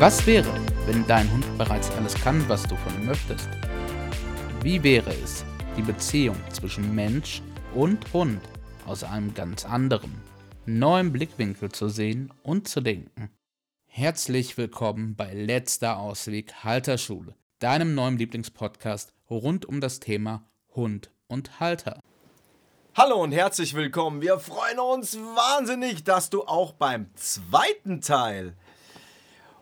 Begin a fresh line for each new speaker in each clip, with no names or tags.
Was wäre, wenn dein Hund bereits alles kann, was du von ihm möchtest? Wie wäre es, die Beziehung zwischen Mensch und Hund aus einem ganz anderen, neuen Blickwinkel zu sehen und zu denken? Herzlich willkommen bei Letzter Ausweg Halterschule, deinem neuen Lieblingspodcast rund um das Thema Hund und Halter.
Hallo und herzlich willkommen. Wir freuen uns wahnsinnig, dass du auch beim zweiten Teil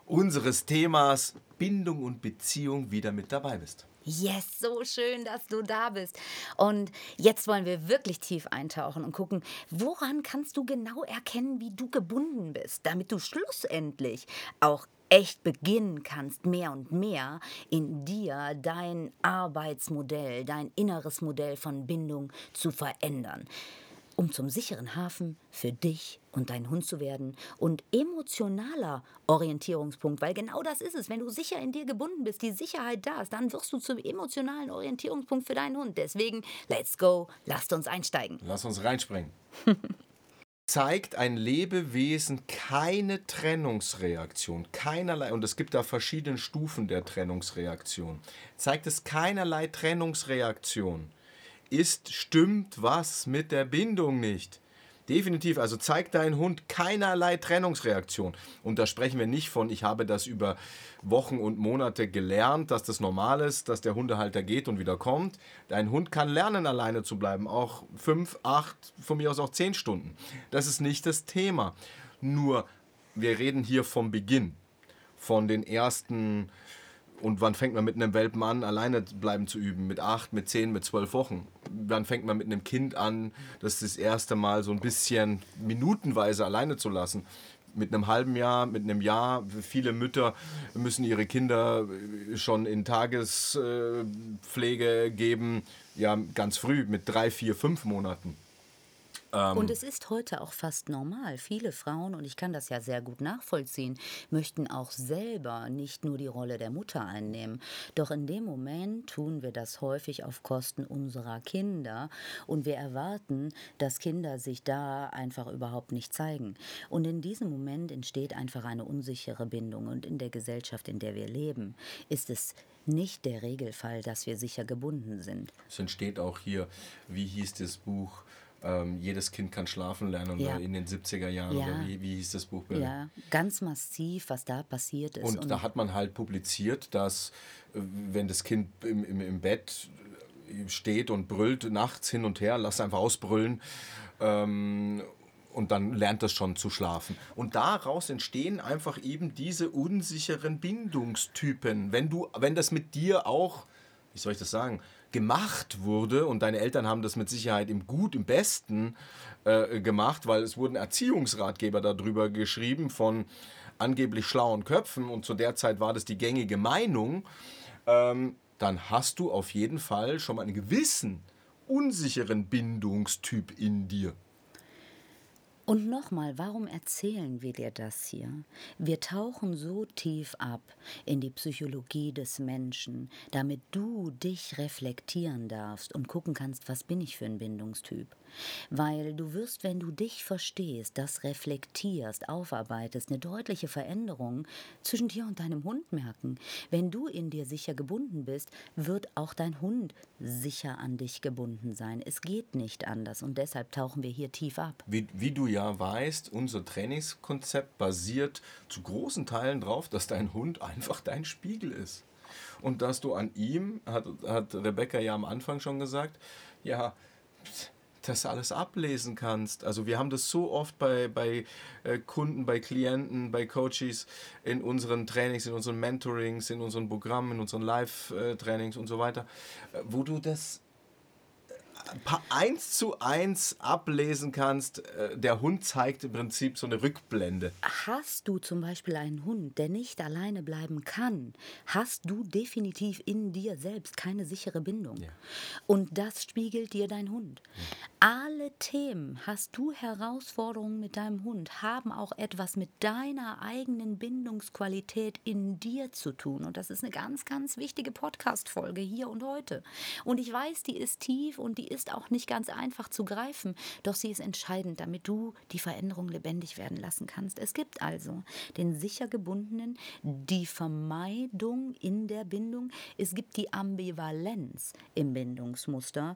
unseres Themas Bindung und Beziehung wieder mit dabei bist.
Yes, so schön, dass du da bist. Und jetzt wollen wir wirklich tief eintauchen und gucken, woran kannst du genau erkennen, wie du gebunden bist, damit du schlussendlich auch echt beginnen kannst, mehr und mehr in dir dein Arbeitsmodell, dein inneres Modell von Bindung zu verändern um zum sicheren Hafen für dich und deinen Hund zu werden und emotionaler Orientierungspunkt, weil genau das ist es. Wenn du sicher in dir gebunden bist, die Sicherheit da ist, dann wirst du zum emotionalen Orientierungspunkt für deinen Hund. Deswegen, let's go, lasst uns einsteigen.
Lass uns reinspringen. zeigt ein Lebewesen keine Trennungsreaktion, keinerlei, und es gibt da verschiedene Stufen der Trennungsreaktion, zeigt es keinerlei Trennungsreaktion, ist, stimmt was mit der Bindung nicht. Definitiv, also zeigt dein Hund keinerlei Trennungsreaktion. Und da sprechen wir nicht von, ich habe das über Wochen und Monate gelernt, dass das normal ist, dass der Hundehalter geht und wieder kommt. Dein Hund kann lernen, alleine zu bleiben, auch fünf, acht, von mir aus auch zehn Stunden. Das ist nicht das Thema. Nur, wir reden hier vom Beginn, von den ersten und wann fängt man mit einem Welpen an, alleine bleiben zu üben? Mit acht, mit zehn, mit zwölf Wochen. Wann fängt man mit einem Kind an, das das erste Mal so ein bisschen minutenweise alleine zu lassen? Mit einem halben Jahr, mit einem Jahr. Viele Mütter müssen ihre Kinder schon in Tagespflege geben, ja, ganz früh, mit drei, vier, fünf Monaten.
Ähm und es ist heute auch fast normal. Viele Frauen, und ich kann das ja sehr gut nachvollziehen, möchten auch selber nicht nur die Rolle der Mutter einnehmen. Doch in dem Moment tun wir das häufig auf Kosten unserer Kinder und wir erwarten, dass Kinder sich da einfach überhaupt nicht zeigen. Und in diesem Moment entsteht einfach eine unsichere Bindung. Und in der Gesellschaft, in der wir leben, ist es nicht der Regelfall, dass wir sicher gebunden sind.
Es entsteht auch hier, wie hieß das Buch? Ähm, jedes Kind kann schlafen lernen ja. in den 70er Jahren. Ja. Oder wie, wie hieß das Buch?
Ja, ganz massiv, was da passiert ist.
Und, und da hat man halt publiziert, dass äh, wenn das Kind im, im, im Bett steht und brüllt nachts hin und her, lass einfach ausbrüllen. Ähm, und dann lernt es schon zu schlafen. Und daraus entstehen einfach eben diese unsicheren Bindungstypen. Wenn du, wenn das mit dir auch, wie soll ich das sagen, gemacht wurde, und deine Eltern haben das mit Sicherheit im Gut, im Besten äh, gemacht, weil es wurden Erziehungsratgeber darüber geschrieben von angeblich schlauen Köpfen, und zu der Zeit war das die gängige Meinung, ähm, dann hast du auf jeden Fall schon mal einen gewissen unsicheren Bindungstyp in dir.
Und nochmal, warum erzählen wir dir das hier? Wir tauchen so tief ab in die Psychologie des Menschen, damit du dich reflektieren darfst und gucken kannst, was bin ich für ein Bindungstyp. Weil du wirst, wenn du dich verstehst, das reflektierst, aufarbeitest, eine deutliche Veränderung zwischen dir und deinem Hund merken. Wenn du in dir sicher gebunden bist, wird auch dein Hund sicher an dich gebunden sein. Es geht nicht anders und deshalb tauchen wir hier tief ab.
Wie, wie du ja weißt, unser Trainingskonzept basiert zu großen Teilen darauf, dass dein Hund einfach dein Spiegel ist. Und dass du an ihm, hat, hat Rebecca ja am Anfang schon gesagt, ja, das alles ablesen kannst. Also wir haben das so oft bei, bei äh, Kunden, bei Klienten, bei Coaches in unseren Trainings, in unseren Mentorings, in unseren Programmen, in unseren Live-Trainings und so weiter, äh, wo du das eins zu eins ablesen kannst, äh, der Hund zeigt im Prinzip so eine Rückblende.
Hast du zum Beispiel einen Hund, der nicht alleine bleiben kann, hast du definitiv in dir selbst keine sichere Bindung. Ja. Und das spiegelt dir dein Hund. Ja. Alle Themen, hast du Herausforderungen mit deinem Hund, haben auch etwas mit deiner eigenen Bindungsqualität in dir zu tun. Und das ist eine ganz, ganz wichtige Podcast-Folge hier und heute. Und ich weiß, die ist tief und die ist auch nicht ganz einfach zu greifen, doch sie ist entscheidend, damit du die Veränderung lebendig werden lassen kannst. Es gibt also den sicher gebundenen, die Vermeidung in der Bindung, es gibt die Ambivalenz im Bindungsmuster.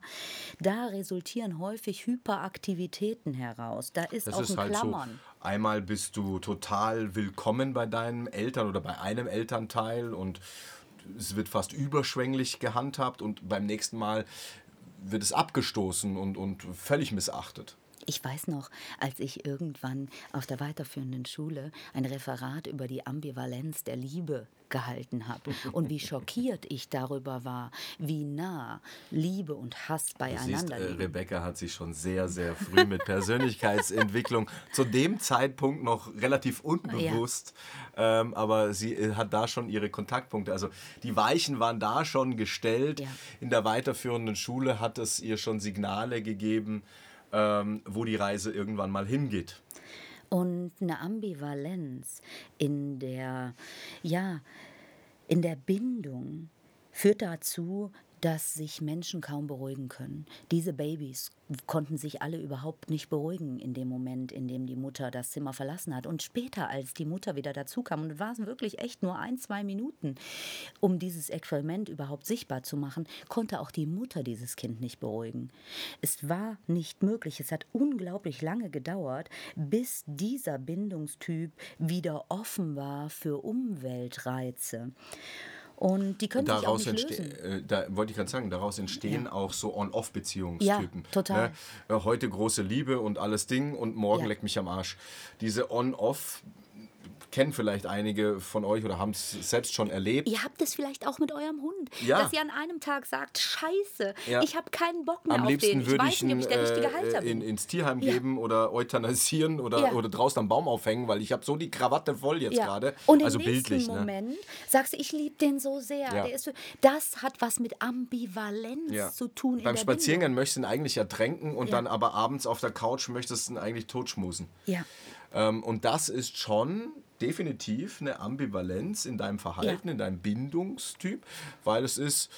Da resultieren heute häufig Hyperaktivitäten heraus. Da ist
Das
auch
ist
ein
halt
Klammern.
so. Einmal bist du total willkommen bei deinen Eltern oder bei einem Elternteil und es wird fast überschwänglich gehandhabt und beim nächsten Mal wird es abgestoßen und, und völlig missachtet.
Ich weiß noch, als ich irgendwann auf der weiterführenden Schule ein Referat über die Ambivalenz der Liebe gehalten habe und wie schockiert ich darüber war, wie nah Liebe und Hass beieinander
äh,
liegen.
Rebecca hat sich schon sehr, sehr früh mit Persönlichkeitsentwicklung zu dem Zeitpunkt noch relativ unbewusst, ähm, aber sie äh, hat da schon ihre Kontaktpunkte. Also die Weichen waren da schon gestellt.
Ja.
In der weiterführenden Schule hat es ihr schon Signale gegeben, ähm, wo die Reise irgendwann mal hingeht.
Und eine Ambivalenz in der, ja, in der Bindung führt dazu, dass sich Menschen kaum beruhigen können. Diese Babys konnten sich alle überhaupt nicht beruhigen in dem Moment, in dem die Mutter das Zimmer verlassen hat. Und später, als die Mutter wieder dazu kam, und es waren wirklich echt nur ein, zwei Minuten, um dieses Experiment überhaupt sichtbar zu machen, konnte auch die Mutter dieses Kind nicht beruhigen. Es war nicht möglich. Es hat unglaublich lange gedauert, bis dieser Bindungstyp wieder offen war für Umweltreize. Und die können sich auch
Daraus
nicht lösen.
äh, da wollte ich gerade sagen, daraus entstehen auch so On-Off-Beziehungstypen.
Ja, total.
Ne? Heute große Liebe und alles Ding und morgen
Ja.
leckt mich am Arsch. Diese On-Off kennen vielleicht einige von euch oder haben es selbst schon erlebt.
Ihr habt es vielleicht auch mit eurem Hund,
Ja.
dass ihr an einem Tag sagt, scheiße,
Ja.
ich habe keinen Bock mehr
Am
auf den.
liebsten
Ich
würde
weiß
ich
nicht,
ihn
ob ich der richtige Halter
äh, in,
bin.
ins Tierheim
Ja.
geben oder euthanasieren oder,
Ja.
oder draußen am Baum aufhängen, weil ich habe so die Krawatte voll jetzt
Ja.
gerade.
Und im
Also
nächsten
bildlich. Ne?
Moment sagst du, ich liebe den so sehr.
Ja.
Der ist das hat was mit Ambivalenz
Ja.
zu tun. in
Beim Spazierengehen möchtest du ihn eigentlich ertränken und
Ja.
dann aber abends auf der Couch möchtest du ihn eigentlich totschmusen.
Bindung.
Ähm, und das ist schon definitiv eine Ambivalenz in deinem Verhalten,
Ja.
in deinem Bindungstyp, weil es ist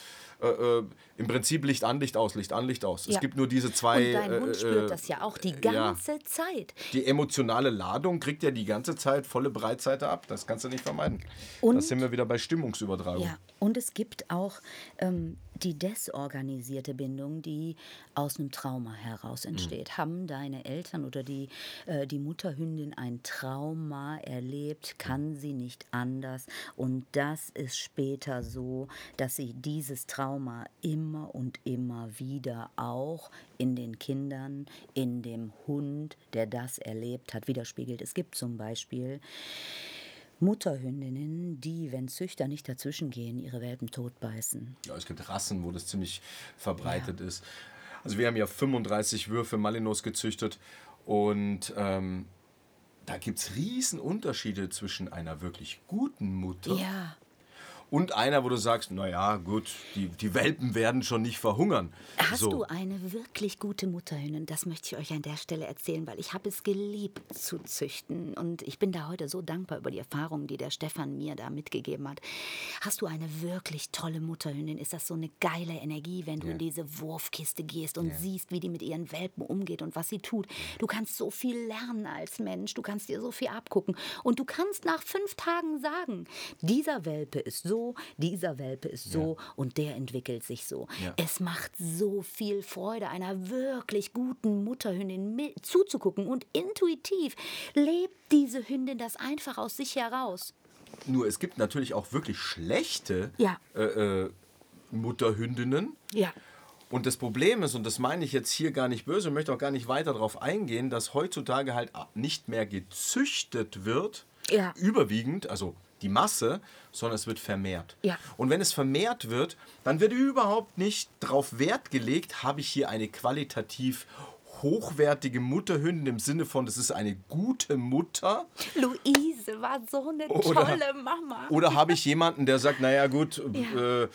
äh, äh, im Prinzip Licht an, Licht aus, Licht an, Licht aus. Es
Ja.
gibt nur diese
Ja.
zwei.
Und dein
äh,
Hund
äh,
spürt das ja auch die
ja.
ganze Zeit.
Die emotionale Ladung kriegt ja die ganze Zeit volle Breitseite ab. Das kannst du nicht vermeiden.
Und-
da sind wir wieder bei Stimmungsübertragung.
Ja, und es gibt auch ähm, die desorganisierte Bindung, die aus einem Trauma heraus entsteht. Haben deine Eltern oder die, äh, die Mutterhündin ein Trauma erlebt, kann sie nicht anders. Und das ist später so, dass sie dieses Trauma immer und immer wieder auch in den Kindern, in dem Hund, der das erlebt hat, widerspiegelt. Es gibt zum Beispiel Mutterhündinnen, die, wenn Züchter nicht dazwischengehen, ihre Welpen totbeißen.
Ja, es gibt Rassen, wo das ziemlich verbreitet ist. Also wir haben ja 35 Würfe Malinos gezüchtet und ähm, da gibt es riesen Unterschiede zwischen einer wirklich guten Mutter
Ja.
Und einer, wo du sagst, naja gut, die, die Welpen werden schon nicht verhungern.
Hast
so.
du eine wirklich gute Mutterhündin? Das möchte ich euch an der Stelle erzählen, weil ich habe es geliebt zu züchten und ich bin da heute so dankbar über die Erfahrungen, die der Stefan mir da mitgegeben hat. Hast du eine wirklich tolle Mutterhündin? Ist das so eine geile Energie, wenn du in diese Wurfkiste gehst und siehst, wie die mit ihren Welpen umgeht und was sie tut? Du kannst so viel lernen als Mensch, du kannst dir so viel abgucken und du kannst nach fünf Tagen sagen, dieser Welpe ist so, dieser Welpe ist so und der entwickelt sich so.
Ja.
Es macht so viel Freude, einer wirklich guten Mutterhündin zuzugucken und intuitiv lebt diese Hündin das einfach aus sich heraus.
Nur es gibt natürlich auch wirklich schlechte
Ja.
äh, äh, Mutterhündinnen.
Ja.
Und das Problem ist, und das meine ich jetzt hier gar nicht böse, möchte auch gar nicht weiter darauf eingehen, dass heutzutage halt nicht mehr gezüchtet wird,
Ja.
überwiegend, also die Masse, sondern es wird vermehrt.
Ja.
Und wenn es vermehrt wird, dann wird überhaupt nicht darauf Wert gelegt, habe ich hier eine qualitativ hochwertige Mutterhündin im Sinne von, das ist eine gute Mutter.
Luise war so eine
Oder-
tolle Mama.
Oder habe ich jemanden, der sagt, naja gut, äh,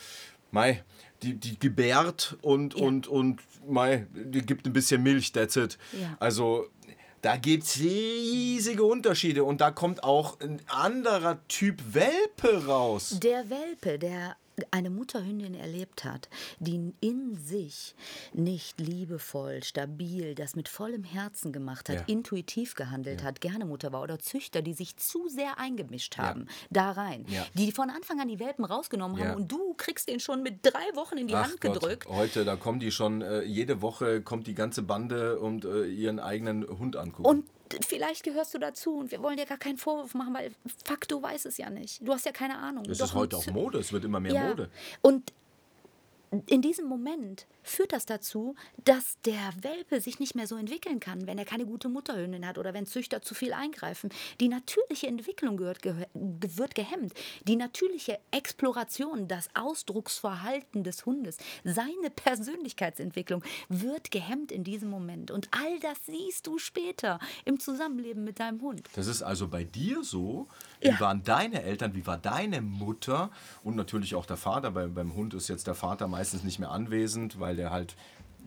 Mei, die, die gebärt und,
Ja.
und, und mei, die gibt ein bisschen Milch, that's it.
Ja.
Also da gibt es riesige Unterschiede und da kommt auch ein anderer Typ Welpe raus.
Der Welpe, der eine Mutterhündin erlebt hat, die in sich nicht liebevoll, stabil, das mit vollem Herzen gemacht hat,
Ja.
intuitiv gehandelt hat, gerne Mutter war oder Züchter, die sich zu sehr eingemischt haben, da rein,
Ja.
die von Anfang an die Welpen rausgenommen
Ja.
haben und du kriegst den schon mit drei Wochen in die
Ach
Hand
Gott,
gedrückt.
heute, da kommen die schon, äh, jede Woche kommt die ganze Bande und äh, ihren eigenen Hund angucken.
Und vielleicht gehörst du dazu und wir wollen dir gar keinen Vorwurf machen, weil fuck, du weißt es ja nicht. Du hast ja keine Ahnung.
das
Doch
ist heute auch Mode, es wird immer mehr
Ja.
Mode.
Und in diesem Moment führt das dazu, dass der Welpe sich nicht mehr so entwickeln kann, wenn er keine gute Mutterhündin hat oder wenn Züchter zu viel eingreifen. Die natürliche Entwicklung gehört, gehör, ge- wird gehemmt. Die natürliche Exploration, das Ausdrucksverhalten des Hundes, seine Persönlichkeitsentwicklung wird gehemmt in diesem Moment. Und all das siehst du später im Zusammenleben mit deinem Hund.
Das ist also bei dir so. Wie
Ja.
waren deine Eltern, wie war deine Mutter und natürlich auch der Vater? Bei, beim Hund ist jetzt der Vater meistens nicht mehr anwesend, weil der halt,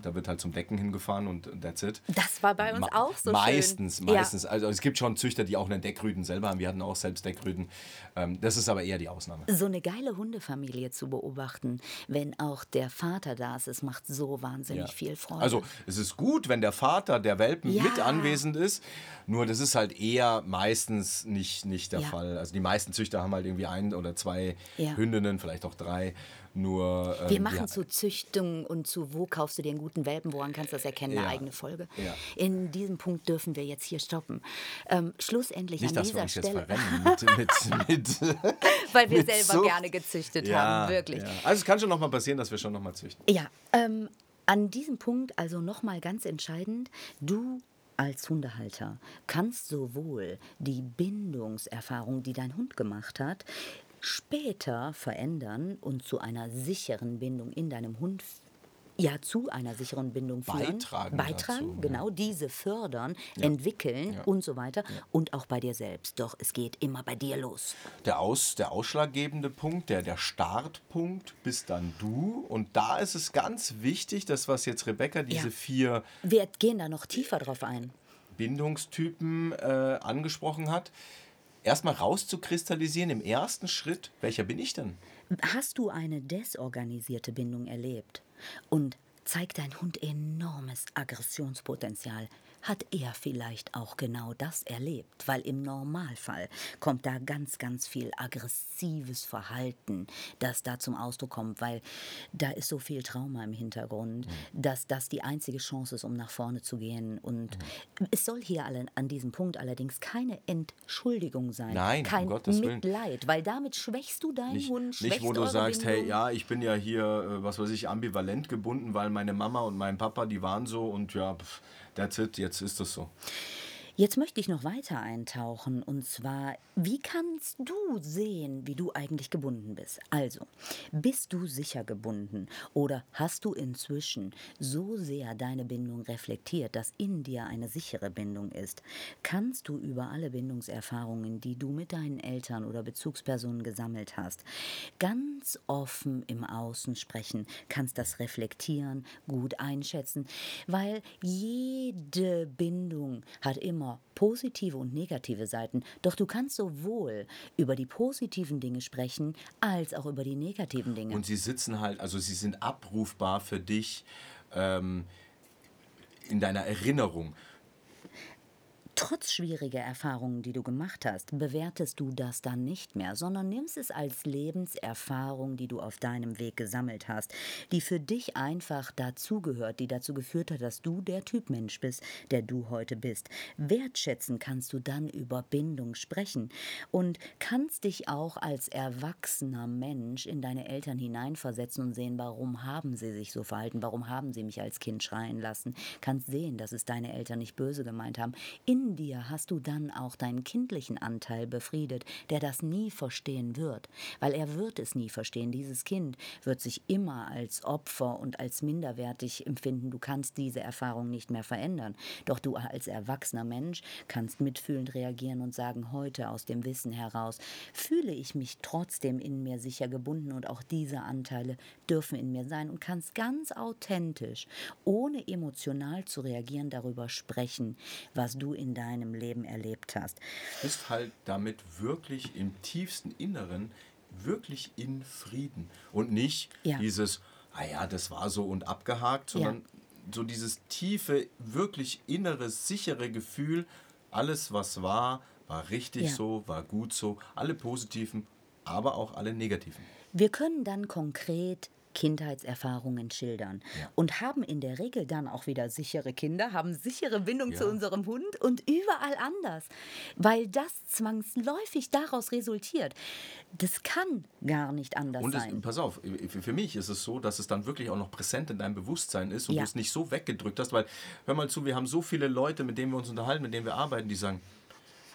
da wird halt zum Decken hingefahren und that's it.
Das war bei uns
Ma-
auch so
Meistens,
schön. Ja.
meistens. Also es gibt schon Züchter, die auch einen Deckrüden selber haben. Wir hatten auch selbst Deckrüden. Ähm, das ist aber eher die Ausnahme.
So eine geile Hundefamilie zu beobachten, wenn auch der Vater da ist, es macht so wahnsinnig
Ja.
viel Freude.
Also es ist gut, wenn der Vater der Welpen
Ja.
mit anwesend ist, nur das ist halt eher meistens nicht, nicht der
Ja.
Fall. Also die meisten Züchter haben halt irgendwie ein oder zwei
Ja.
Hündinnen, vielleicht auch drei. Nur ähm,
wir machen
die-
zu Züchtung und zu wo kaufst du dir einen guten Welpen, woran kannst du das erkennen, eine
Ja.
eigene Folge.
Ja.
In diesem Punkt dürfen wir jetzt hier stoppen. Ähm, schlussendlich
nicht,
an dieser Stelle,
mit, mit, mit
weil wir selber
Zucht.
gerne gezüchtet haben, wirklich.
Ja. Also es kann schon noch mal passieren, dass wir schon noch mal züchten.
Ja, ähm, an diesem Punkt also nochmal ganz entscheidend, du als Hundehalter kannst sowohl die Bindungserfahrung, die dein Hund gemacht hat, später verändern und zu einer sicheren Bindung in deinem Hund ja zu einer sicheren Bindung führen,
Beitragen
beitragen
dazu,
genau diese fördern, entwickeln
Ja.
und so weiter und auch bei dir selbst. Doch es geht immer bei dir los.
Der, Aus, der ausschlaggebende Punkt, der, der Startpunkt bist dann du. Und da ist es ganz wichtig, das, was jetzt Rebecca diese
Ja.
vier
Wir gehen da noch tiefer drauf ein.
Bindungstypen äh, angesprochen hat, erstmal rauszukristallisieren im ersten Schritt, welcher bin ich denn?
Hast du eine desorganisierte Bindung erlebt und zeigt dein Hund enormes Aggressionspotenzial, hat er vielleicht auch genau das erlebt, weil im Normalfall kommt da ganz, ganz viel aggressives Verhalten, das da zum Ausdruck kommt, weil da ist so viel Trauma im Hintergrund, dass das die einzige Chance ist, um nach vorne zu gehen. Und es soll hier an diesem Punkt allerdings keine Entschuldigung sein,
Nein, um
kein
Willen.
Mitleid, weil damit schwächst du deinen
Nicht,
Hund,
nicht wo du sagst, hey,
Bindung.
ja, ich bin ja hier, äh, was weiß ich, ambivalent gebunden, weil meine Mama und mein Papa, die waren so und ja, pff, that's it, jetzt ist das so.
Jetzt möchte ich noch weiter eintauchen und zwar, wie kannst du sehen, wie du eigentlich gebunden bist? Also, bist du sicher gebunden oder hast du inzwischen so sehr deine Bindung reflektiert, dass in dir eine sichere Bindung ist? Kannst du über alle Bindungserfahrungen, die du mit deinen Eltern oder Bezugspersonen gesammelt hast, ganz offen im Außen sprechen, kannst das reflektieren, gut einschätzen, weil jede Bindung hat immer positive und negative Seiten, doch du kannst sowohl über die positiven Dinge sprechen, als auch über die negativen Dinge.
Und sie sitzen halt, also sie sind abrufbar für dich ähm, in deiner Erinnerung.
Trotz schwieriger Erfahrungen, die du gemacht hast, bewertest du das dann nicht mehr, sondern nimmst es als Lebenserfahrung, die du auf deinem Weg gesammelt hast, die für dich einfach dazugehört, die dazu geführt hat, dass du der Typ Mensch bist, der du heute bist. Wertschätzen kannst du dann über Bindung sprechen und kannst dich auch als erwachsener Mensch in deine Eltern hineinversetzen und sehen, warum haben sie sich so verhalten, warum haben sie mich als Kind schreien lassen. Kannst sehen, dass es deine Eltern nicht böse gemeint haben. In dir hast du dann auch deinen kindlichen Anteil befriedet, der das nie verstehen wird, weil er wird es nie verstehen. Dieses Kind wird sich immer als Opfer und als minderwertig empfinden. Du kannst diese Erfahrung nicht mehr verändern. Doch du als erwachsener Mensch kannst mitfühlend reagieren und sagen, heute aus dem Wissen heraus fühle ich mich trotzdem in mir sicher gebunden und auch diese Anteile dürfen in mir sein und kannst ganz authentisch, ohne emotional zu reagieren, darüber sprechen, was du in deinem Leben erlebt hast.
Bist halt damit wirklich im tiefsten Inneren wirklich in Frieden und nicht
Ja.
dieses, ah ja, das war so und abgehakt, sondern so dieses tiefe, wirklich innere, sichere Gefühl, alles was war, war richtig
Ja.
so, war gut so, alle positiven, aber auch alle negativen.
Wir können dann konkret Kindheitserfahrungen schildern
Ja.
und haben in der Regel dann auch wieder sichere Kinder, haben sichere Bindung
Ja.
zu unserem Hund und überall anders, weil das zwangsläufig daraus resultiert. Das kann gar nicht anders
Und es,
sein.
pass auf, für mich ist es so, dass es dann wirklich auch noch präsent in deinem Bewusstsein ist und
Ja.
du es nicht so weggedrückt hast, weil, hör mal zu, wir haben so viele Leute, mit denen wir uns unterhalten, mit denen wir arbeiten, die sagen,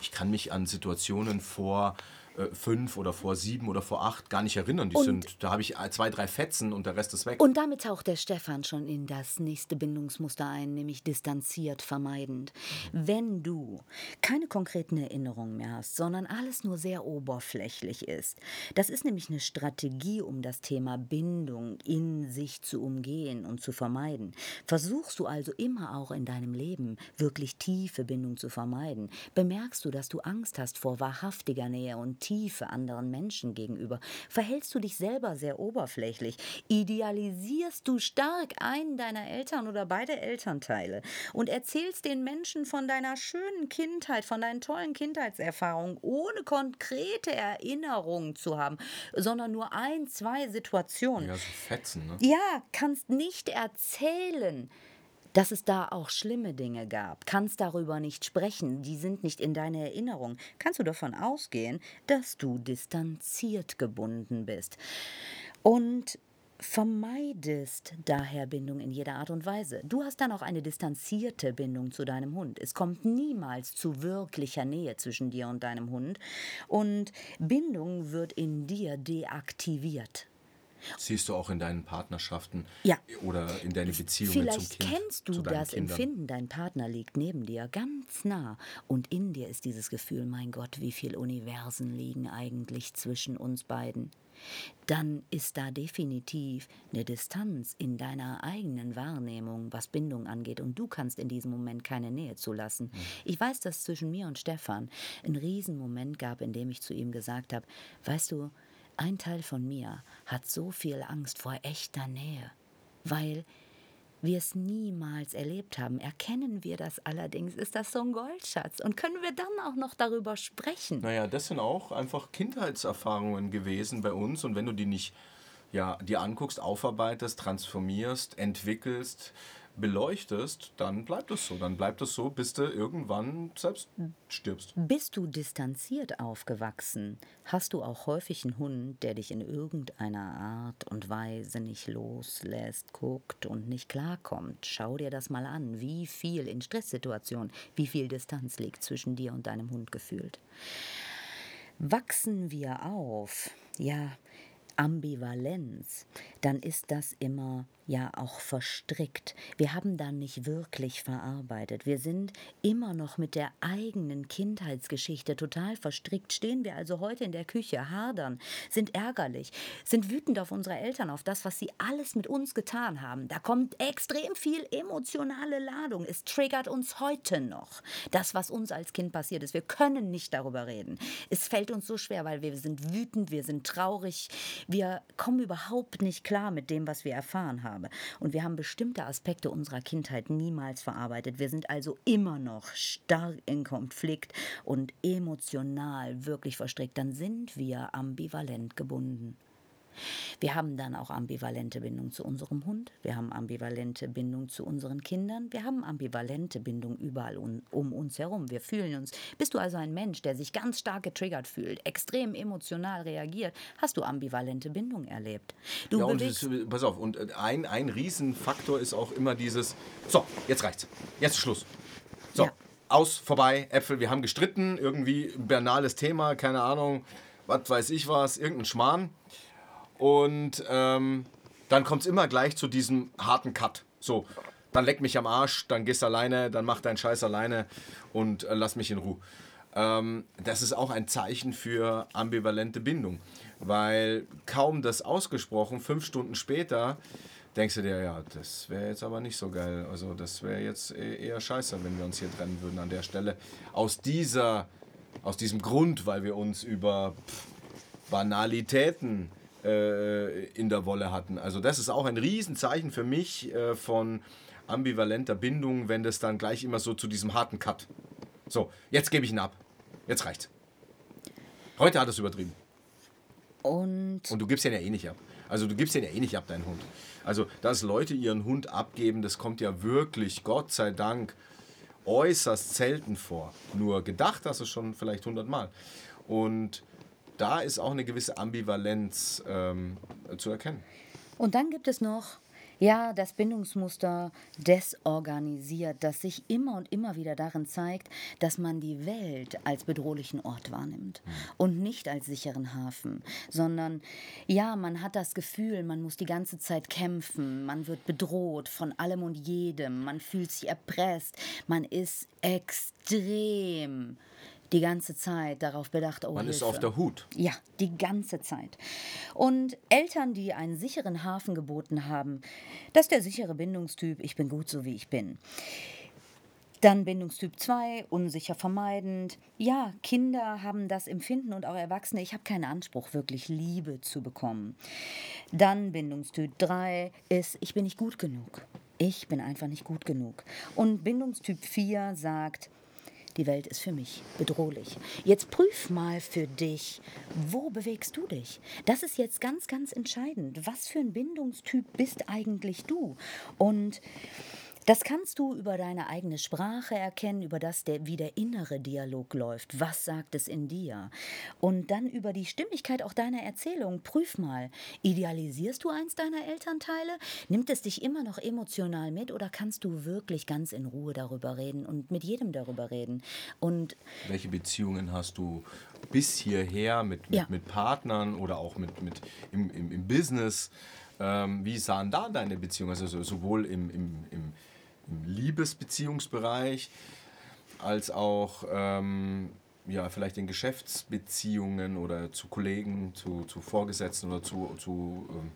ich kann mich an Situationen vor äh, fünf oder vor sieben oder vor acht gar nicht erinnern. Die
Und-
sind, da habe ich zwei, drei Fetzen und der Rest ist weg.
Und damit taucht der Stefan schon in das nächste Bindungsmuster ein, nämlich distanziert vermeidend. Wenn du keine konkreten Erinnerungen mehr hast, sondern alles nur sehr oberflächlich ist, das ist nämlich eine Strategie, um das Thema Bindung in sich zu umgehen und zu vermeiden. Versuchst du also immer auch in deinem Leben wirklich tiefe Bindung zu vermeiden, bemerkst du, dass du Angst hast vor wahrhaftiger Nähe und Tiefe anderen Menschen gegenüber, verhältst du dich selber sehr oberflächlich, idealisierst du stark einen deiner Eltern oder beide Elternteile und erzählst den Menschen von deiner schönen Kindheit, von deinen tollen Kindheitserfahrungen, ohne konkrete Erinnerungen zu haben, sondern nur ein, zwei Situationen.
ja, so Fetzen, ne?
Ja, kannst nicht erzählen, dass es da auch schlimme Dinge gab, kannst darüber nicht sprechen, die sind nicht in deiner Erinnerung, kannst du davon ausgehen, dass du distanziert gebunden bist. Und vermeidest daher Bindung in jeder Art und Weise. Du hast dann auch eine distanzierte Bindung zu deinem Hund. Es kommt niemals zu wirklicher Nähe zwischen dir und deinem Hund und Bindung wird in dir deaktiviert.
Siehst du auch in deinen Partnerschaften
Ja.
oder in deine Beziehungen zum
Vielleicht
Kind.
kennst
zu
du das
Kindern.
Empfinden, dein Partner liegt neben dir ganz nah und in dir ist dieses Gefühl, mein Gott, wie viele Universen liegen eigentlich zwischen uns beiden. Dann ist da definitiv eine Distanz in deiner eigenen Wahrnehmung, was Bindung angeht, und du kannst in diesem Moment keine Nähe zulassen. Ich weiß, dass zwischen mir und Stefan ein Riesenmoment gab, in dem ich zu ihm gesagt habe, weißt du, ein Teil von mir hat so viel Angst vor echter Nähe, weil wir es niemals erlebt haben. Erkennen wir das allerdings, ist das so ein Goldschatz. Und können wir dann auch noch darüber sprechen?
Naja, das sind auch einfach Kindheitserfahrungen gewesen bei uns. Und wenn du die nicht ja, dir anguckst, aufarbeitest, transformierst, entwickelst, beleuchtest, dann bleibt es so. Dann bleibt es so, bis du irgendwann selbst stirbst.
Bist du distanziert aufgewachsen? Hast du auch häufig einen Hund, der dich in irgendeiner Art und Weise nicht loslässt, guckt und nicht klarkommt? Schau dir das mal an, wie viel in Stresssituationen, wie viel Distanz liegt zwischen dir und deinem Hund gefühlt. Wachsen wir auf, ja, Ambivalenz, dann ist das immer ja auch verstrickt. Wir haben dann nicht wirklich verarbeitet. Wir sind immer noch mit der eigenen Kindheitsgeschichte total verstrickt. Stehen wir also heute in der Küche, hadern, sind ärgerlich, sind wütend auf unsere Eltern, auf das, was sie alles mit uns getan haben. Da kommt extrem viel emotionale Ladung. Es triggert uns heute noch. Das, was uns als Kind passiert ist. Wir können nicht darüber reden. Es fällt uns so schwer, weil wir sind wütend, wir sind traurig, wir kommen überhaupt nicht klar mit dem, was wir erfahren haben. Und wir haben bestimmte Aspekte unserer Kindheit niemals verarbeitet. Wir sind also immer noch stark in Konflikt und emotional wirklich verstrickt. Dann sind wir ambivalent gebunden. Wir haben dann auch ambivalente Bindung zu unserem Hund, wir haben ambivalente Bindung zu unseren Kindern, wir haben ambivalente Bindung überall un um uns herum. Wir fühlen uns. Bist du also ein Mensch, der sich ganz stark getriggert fühlt, extrem emotional reagiert, hast du ambivalente Bindung erlebt. Du
Ja, und es, pass auf, und äh, ein, ein Riesenfaktor ist auch immer dieses, so, jetzt reicht's, jetzt ist Schluss. So,
Ja.
aus, vorbei, Äpfel, wir haben gestritten, irgendwie ein banales Thema, keine Ahnung, was weiß ich was, irgendein Schmarrn. Und ähm, dann kommt es immer gleich zu diesem harten Cut. So, dann leck mich am Arsch, dann gehst alleine, dann mach deinen Scheiß alleine und äh, lass mich in Ruhe. Ähm, das ist auch ein Zeichen für ambivalente Bindung, weil kaum das ausgesprochen, fünf Stunden später denkst du dir, ja, das wäre jetzt aber nicht so geil. Also das wäre jetzt e-, eher scheiße, wenn wir uns hier trennen würden an der Stelle. Aus dieser, aus diesem Grund, weil wir uns über Banalitäten äh, in der Wolle hatten. Also das ist auch ein Riesenzeichen für mich äh, von ambivalenter Bindung, wenn das dann gleich immer so zu diesem harten Cut. So, jetzt gebe ich ihn ab. Jetzt reicht's. Heute hat es übertrieben.
Und,
Und du gibst ihn ja eh nicht ab. Also du gibst den ja eh nicht ab, deinen Hund. Also, dass Leute ihren Hund abgeben, das kommt ja wirklich, Gott sei Dank, äußerst selten vor. Nur gedacht hast du schon vielleicht hundertmal. Und da ist auch eine gewisse Ambivalenz ähm, zu erkennen.
und dann gibt es noch ja, das Bindungsmuster desorganisiert, das sich immer und immer wieder darin zeigt, dass man die Welt als bedrohlichen Ort wahrnimmt und nicht als sicheren Hafen, sondern ja, man hat das Gefühl, man muss die ganze Zeit kämpfen, man wird bedroht von allem und jedem, man fühlt sich erpresst, man ist extrem die ganze Zeit darauf bedacht, oh
Man ist
Hilfe.
auf der Hut.
Ja, die ganze Zeit. Und Eltern, die einen sicheren Hafen geboten haben, das ist der sichere Bindungstyp, ich bin gut so wie ich bin. Dann Bindungstyp 2, unsicher vermeidend. Ja, Kinder haben das Empfinden und auch Erwachsene, ich habe keinen Anspruch, wirklich Liebe zu bekommen. Dann Bindungstyp 3 ist, ich bin nicht gut genug. Ich bin einfach nicht gut genug. Und Bindungstyp 4 sagt, die Welt ist für mich bedrohlich. Jetzt prüf mal für dich, wo bewegst du dich? Das ist jetzt ganz, ganz entscheidend. Was für ein Bindungstyp bist eigentlich du? Und das kannst du über deine eigene Sprache erkennen, über das, der, wie der innere Dialog läuft. Was sagt es in dir? Und dann über die Stimmigkeit auch deiner Erzählung. Prüf mal, idealisierst du eins deiner Elternteile? Nimmt es dich immer noch emotional mit oder kannst du wirklich ganz in Ruhe darüber reden und mit jedem darüber reden? Und
Welche Beziehungen hast du bis hierher mit, mit,
Ja.
mit Partnern oder auch mit, mit im, im, im Business? Ähm, wie sahen da deine Beziehungen? Also so- sowohl im, im, im Liebesbeziehungsbereich als auch ähm, ja, vielleicht in Geschäftsbeziehungen oder zu Kollegen, zu, zu Vorgesetzten oder zu, zu ähm,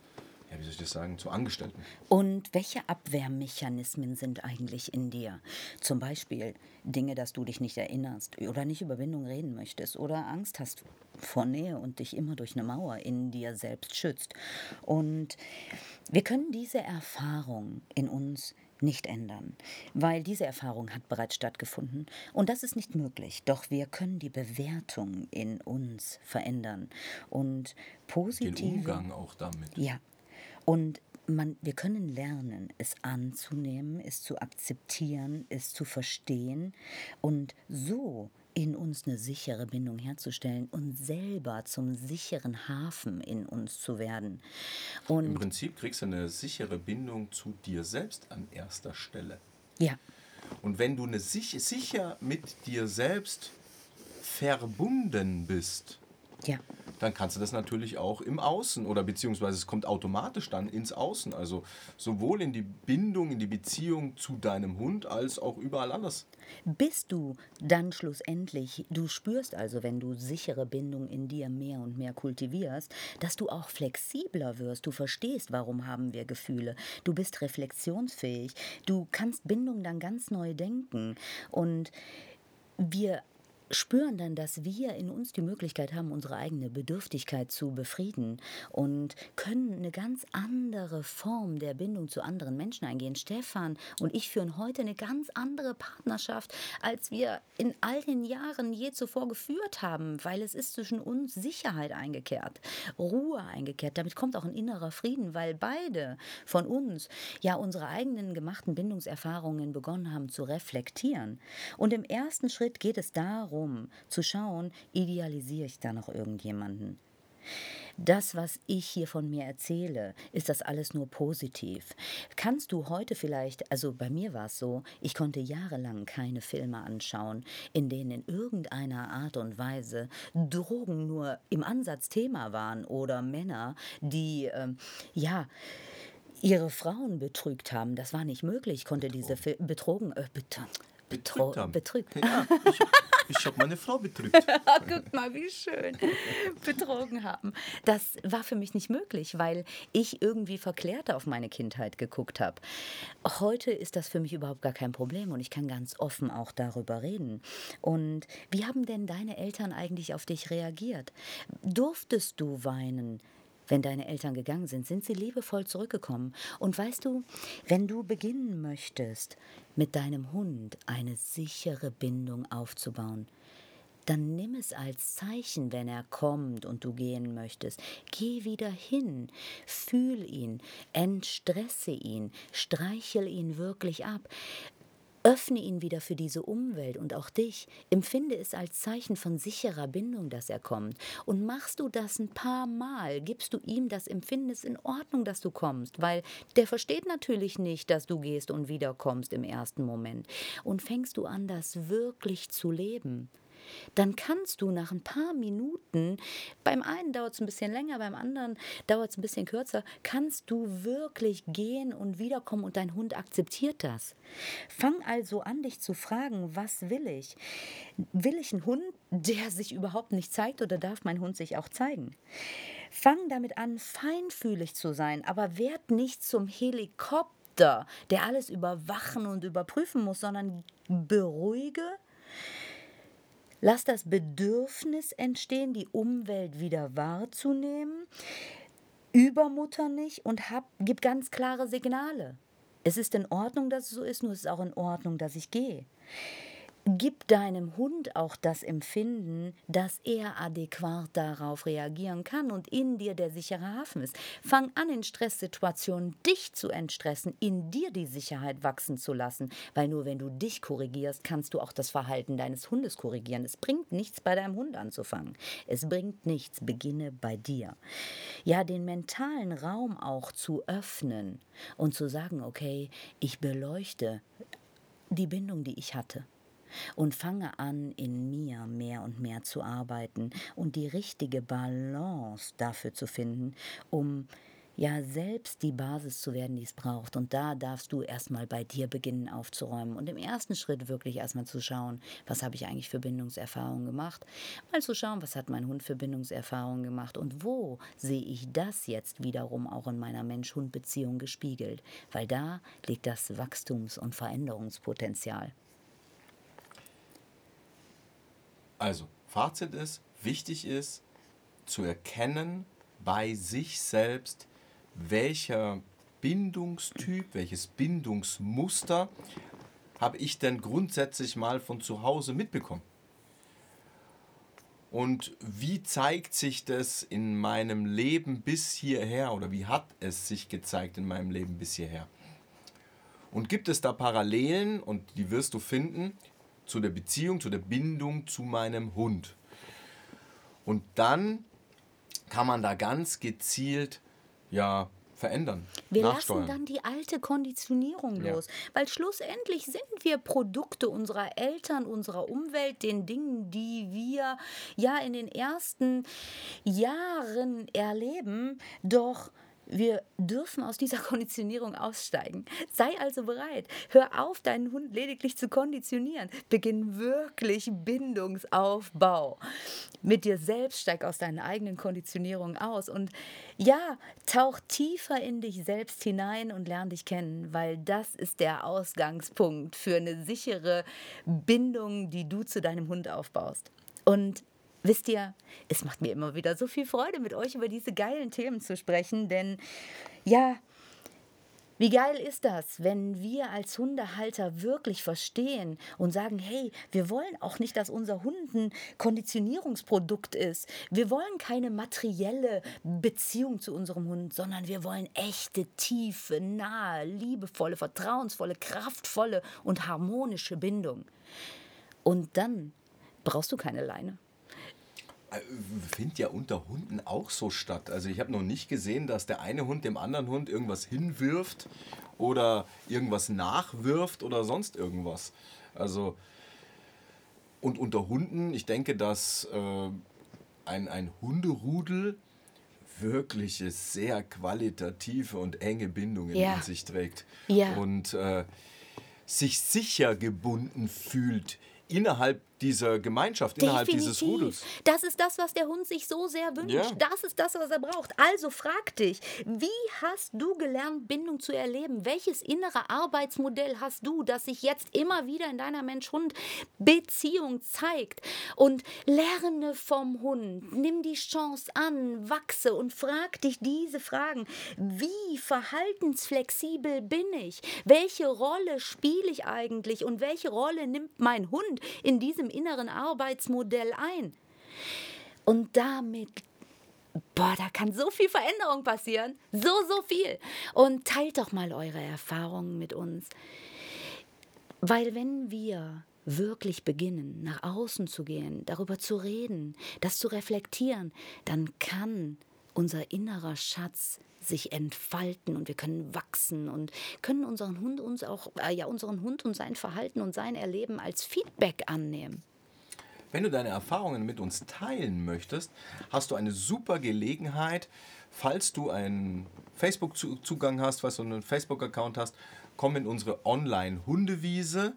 ja, wie soll ich das sagen, zu Angestellten.
Und welche Abwehrmechanismen sind eigentlich in dir? Zum Beispiel Dinge, dass du dich nicht erinnerst oder nicht über Bindung reden möchtest oder Angst hast vor Nähe und dich immer durch eine Mauer in dir selbst schützt. Und wir können diese Erfahrung in uns nicht ändern, weil diese Erfahrung hat bereits stattgefunden und das ist nicht möglich. Doch wir können die Bewertung in uns verändern und
Den
positive
Umgang auch damit.
ja. Und man, wir können lernen, es anzunehmen, es zu akzeptieren, es zu verstehen und so in uns eine sichere Bindung herzustellen und selber zum sicheren Hafen in uns zu werden.
Im
Und
Prinzip kriegst du eine sichere Bindung zu dir selbst an erster Stelle.
ja,
Und wenn du eine sich, sicher mit dir selbst verbunden bist,
ja,
dann kannst du das natürlich auch im Außen oder beziehungsweise es kommt automatisch dann ins Außen. Also sowohl in die Bindung, in die Beziehung zu deinem Hund als auch überall anders.
bist du dann schlussendlich, du spürst also, wenn du sichere Bindung in dir mehr und mehr kultivierst, dass du auch flexibler wirst, du verstehst, warum haben wir Gefühle, du bist reflexionsfähig, du kannst Bindung dann ganz neu denken. Und wir spüren dann, dass wir in uns die Möglichkeit haben, unsere eigene Bedürftigkeit zu befrieden und können eine ganz andere Form der Bindung zu anderen Menschen eingehen. Stefan und ich führen heute eine ganz andere Partnerschaft, als wir in all den Jahren je zuvor geführt haben, weil es ist zwischen uns Sicherheit eingekehrt, Ruhe eingekehrt. Damit kommt auch ein innerer Frieden, weil beide von uns ja unsere eigenen gemachten Bindungserfahrungen begonnen haben zu reflektieren. Und im ersten Schritt geht es darum, zu schauen, idealisiere ich da noch irgendjemanden? das, was ich hier von mir erzähle, ist das alles nur positiv. Kannst du heute vielleicht, also bei mir war es so, ich konnte jahrelang keine Filme anschauen, in denen in irgendeiner Art und Weise Drogen nur im Ansatz Thema waren oder Männer, die, ähm, ja, ihre Frauen betrügt haben. Das war nicht möglich. Ich konnte diese Fil betrogen, äh, bet
Betrügt haben.
betrügt.
Ja, ich, ich habe meine Frau betrügt.
Guck mal, wie schön. Betrogen haben. Das war für mich nicht möglich, weil ich irgendwie verklärt auf meine Kindheit geguckt habe. Heute ist das für mich überhaupt gar kein Problem und ich kann ganz offen auch darüber reden. Und wie haben denn deine Eltern eigentlich auf dich reagiert? Durftest du weinen? Wenn deine Eltern gegangen sind, sind sie liebevoll zurückgekommen. Und weißt du, wenn du beginnen möchtest, mit deinem Hund eine sichere Bindung aufzubauen, dann nimm es als Zeichen, wenn er kommt und du gehen möchtest. Geh wieder hin, fühl ihn, entstresse ihn, streichel ihn wirklich ab. Öffne ihn wieder für diese Umwelt und auch dich. Empfinde es als Zeichen von sicherer Bindung, dass er kommt. Und machst du das ein paar Mal, gibst du ihm das Empfinden, es in Ordnung, dass du kommst, weil der versteht natürlich nicht, dass du gehst und wiederkommst im ersten Moment. Und fängst du an, das wirklich zu leben dann kannst du nach ein paar Minuten, beim einen dauert es ein bisschen länger, beim anderen dauert es ein bisschen kürzer, kannst du wirklich gehen und wiederkommen und dein Hund akzeptiert das. Fang also an, dich zu fragen, was will ich? Will ich einen Hund, der sich überhaupt nicht zeigt oder darf mein Hund sich auch zeigen? Fang damit an, feinfühlig zu sein, aber werd nicht zum Helikopter, der alles überwachen und überprüfen muss, sondern beruhige, Lass das Bedürfnis entstehen, die Umwelt wieder wahrzunehmen. Übermutter nicht und hab, gib ganz klare Signale. Es ist in Ordnung, dass es so ist, nur es ist auch in Ordnung, dass ich gehe. Gib deinem Hund auch das Empfinden, dass er adäquat darauf reagieren kann und in dir der sichere Hafen ist. Fang an, in Stresssituationen dich zu entstressen, in dir die Sicherheit wachsen zu lassen, weil nur wenn du dich korrigierst, kannst du auch das Verhalten deines Hundes korrigieren. Es bringt nichts, bei deinem Hund anzufangen. Es bringt nichts, beginne bei dir. Ja, den mentalen Raum auch zu öffnen und zu sagen, okay, ich beleuchte die Bindung, die ich hatte und fange an, in mir mehr und mehr zu arbeiten und die richtige Balance dafür zu finden, um ja selbst die Basis zu werden, die es braucht. Und da darfst du erstmal bei dir beginnen aufzuräumen und im ersten Schritt wirklich erstmal zu schauen, was habe ich eigentlich für Bindungserfahrungen gemacht, mal zu schauen, was hat mein Hund für Bindungserfahrungen gemacht und wo sehe ich das jetzt wiederum auch in meiner Mensch-Hund-Beziehung gespiegelt, weil da liegt das Wachstums- und Veränderungspotenzial.
Also, Fazit ist, wichtig ist zu erkennen bei sich selbst, welcher Bindungstyp, welches Bindungsmuster habe ich denn grundsätzlich mal von zu Hause mitbekommen? Und wie zeigt sich das in meinem Leben bis hierher oder wie hat es sich gezeigt in meinem Leben bis hierher? Und gibt es da Parallelen, und die wirst du finden, zu der Beziehung, zu der Bindung zu meinem Hund. Und dann kann man da ganz gezielt ja verändern.
Wir lassen dann die alte Konditionierung ja. los, weil schlussendlich sind wir Produkte unserer Eltern, unserer Umwelt, den Dingen, die wir ja in den ersten Jahren erleben, doch wir dürfen aus dieser Konditionierung aussteigen. Sei also bereit. Hör auf, deinen Hund lediglich zu konditionieren. Beginn wirklich Bindungsaufbau. Mit dir selbst steig aus deinen eigenen Konditionierungen aus und ja, tauch tiefer in dich selbst hinein und lern dich kennen, weil das ist der Ausgangspunkt für eine sichere Bindung, die du zu deinem Hund aufbaust. Und Wisst ihr, es macht mir immer wieder so viel Freude, mit euch über diese geilen Themen zu sprechen, denn ja, wie geil ist das, wenn wir als Hundehalter wirklich verstehen und sagen, hey, wir wollen auch nicht, dass unser Hund ein Konditionierungsprodukt ist. Wir wollen keine materielle Beziehung zu unserem Hund, sondern wir wollen echte, tiefe, nahe, liebevolle, vertrauensvolle, kraftvolle und harmonische Bindung. Und dann brauchst du keine Leine.
Äh, findet ja unter Hunden auch so statt. Also ich habe noch nicht gesehen, dass der eine Hund dem anderen Hund irgendwas hinwirft oder irgendwas nachwirft oder sonst irgendwas. Also und unter Hunden, ich denke, dass äh, ein, ein Hunderudel wirkliche, sehr qualitative und enge Bindungen
Ja.
in sich trägt.
Ja.
Und äh, sich sicher gebunden fühlt innerhalb dieser Gemeinschaft, innerhalb dieses Rudels.
Das ist das, was der Hund sich so sehr wünscht.
Ja.
Das ist das, was er braucht. Also frag dich, wie hast du gelernt, Bindung zu erleben? Welches innere Arbeitsmodell hast du, das sich jetzt immer wieder in deiner Mensch-Hund-Beziehung zeigt? Und lerne vom Hund. Nimm die Chance an, wachse und frag dich diese Fragen. Wie verhaltensflexibel bin ich? Welche Rolle spiele ich eigentlich? Und welche Rolle nimmt mein Hund in diesem inneren Arbeitsmodell ein? Und damit, boah, da kann so viel Veränderung passieren. So, so viel. Und teilt doch mal eure Erfahrungen mit uns. Weil wenn wir wirklich beginnen, nach außen zu gehen, darüber zu reden, das zu reflektieren, dann kann unser innerer Schatz sich entfalten und wir können wachsen und können unseren Hund uns auch äh, ja unseren Hund und sein Verhalten und sein Erleben als Feedback annehmen.
Wenn du deine Erfahrungen mit uns teilen möchtest, hast du eine super Gelegenheit, falls du einen Facebook-Zugang hast, falls du einen Facebook-Account hast, komm in unsere Online-Hundewiese,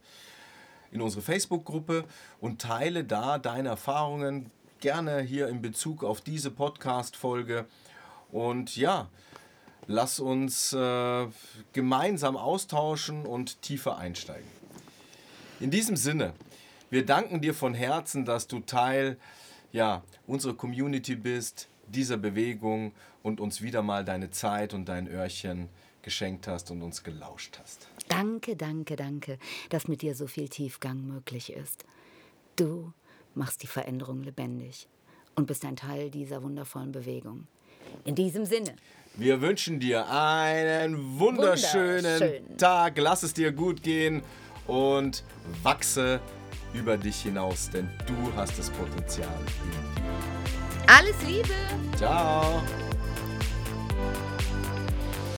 in unsere Facebook-Gruppe und teile da deine Erfahrungen gerne hier in Bezug auf diese Podcast-Folge. Und ja, lass uns äh, gemeinsam austauschen und tiefer einsteigen. In diesem Sinne, wir danken dir von Herzen, dass du Teil ja, unserer Community bist, dieser Bewegung und uns wieder mal deine Zeit und dein Öhrchen geschenkt hast und uns gelauscht hast.
Danke, danke, danke, dass mit dir so viel Tiefgang möglich ist. Du machst die Veränderung lebendig und bist ein Teil dieser wundervollen Bewegung. In diesem Sinne,
Wir wünschen dir einen wunderschönen
Wunderschön.
Tag. Lass es dir gut gehen und wachse über dich hinaus, denn du hast das Potenzial
alles Liebe!
Ciao.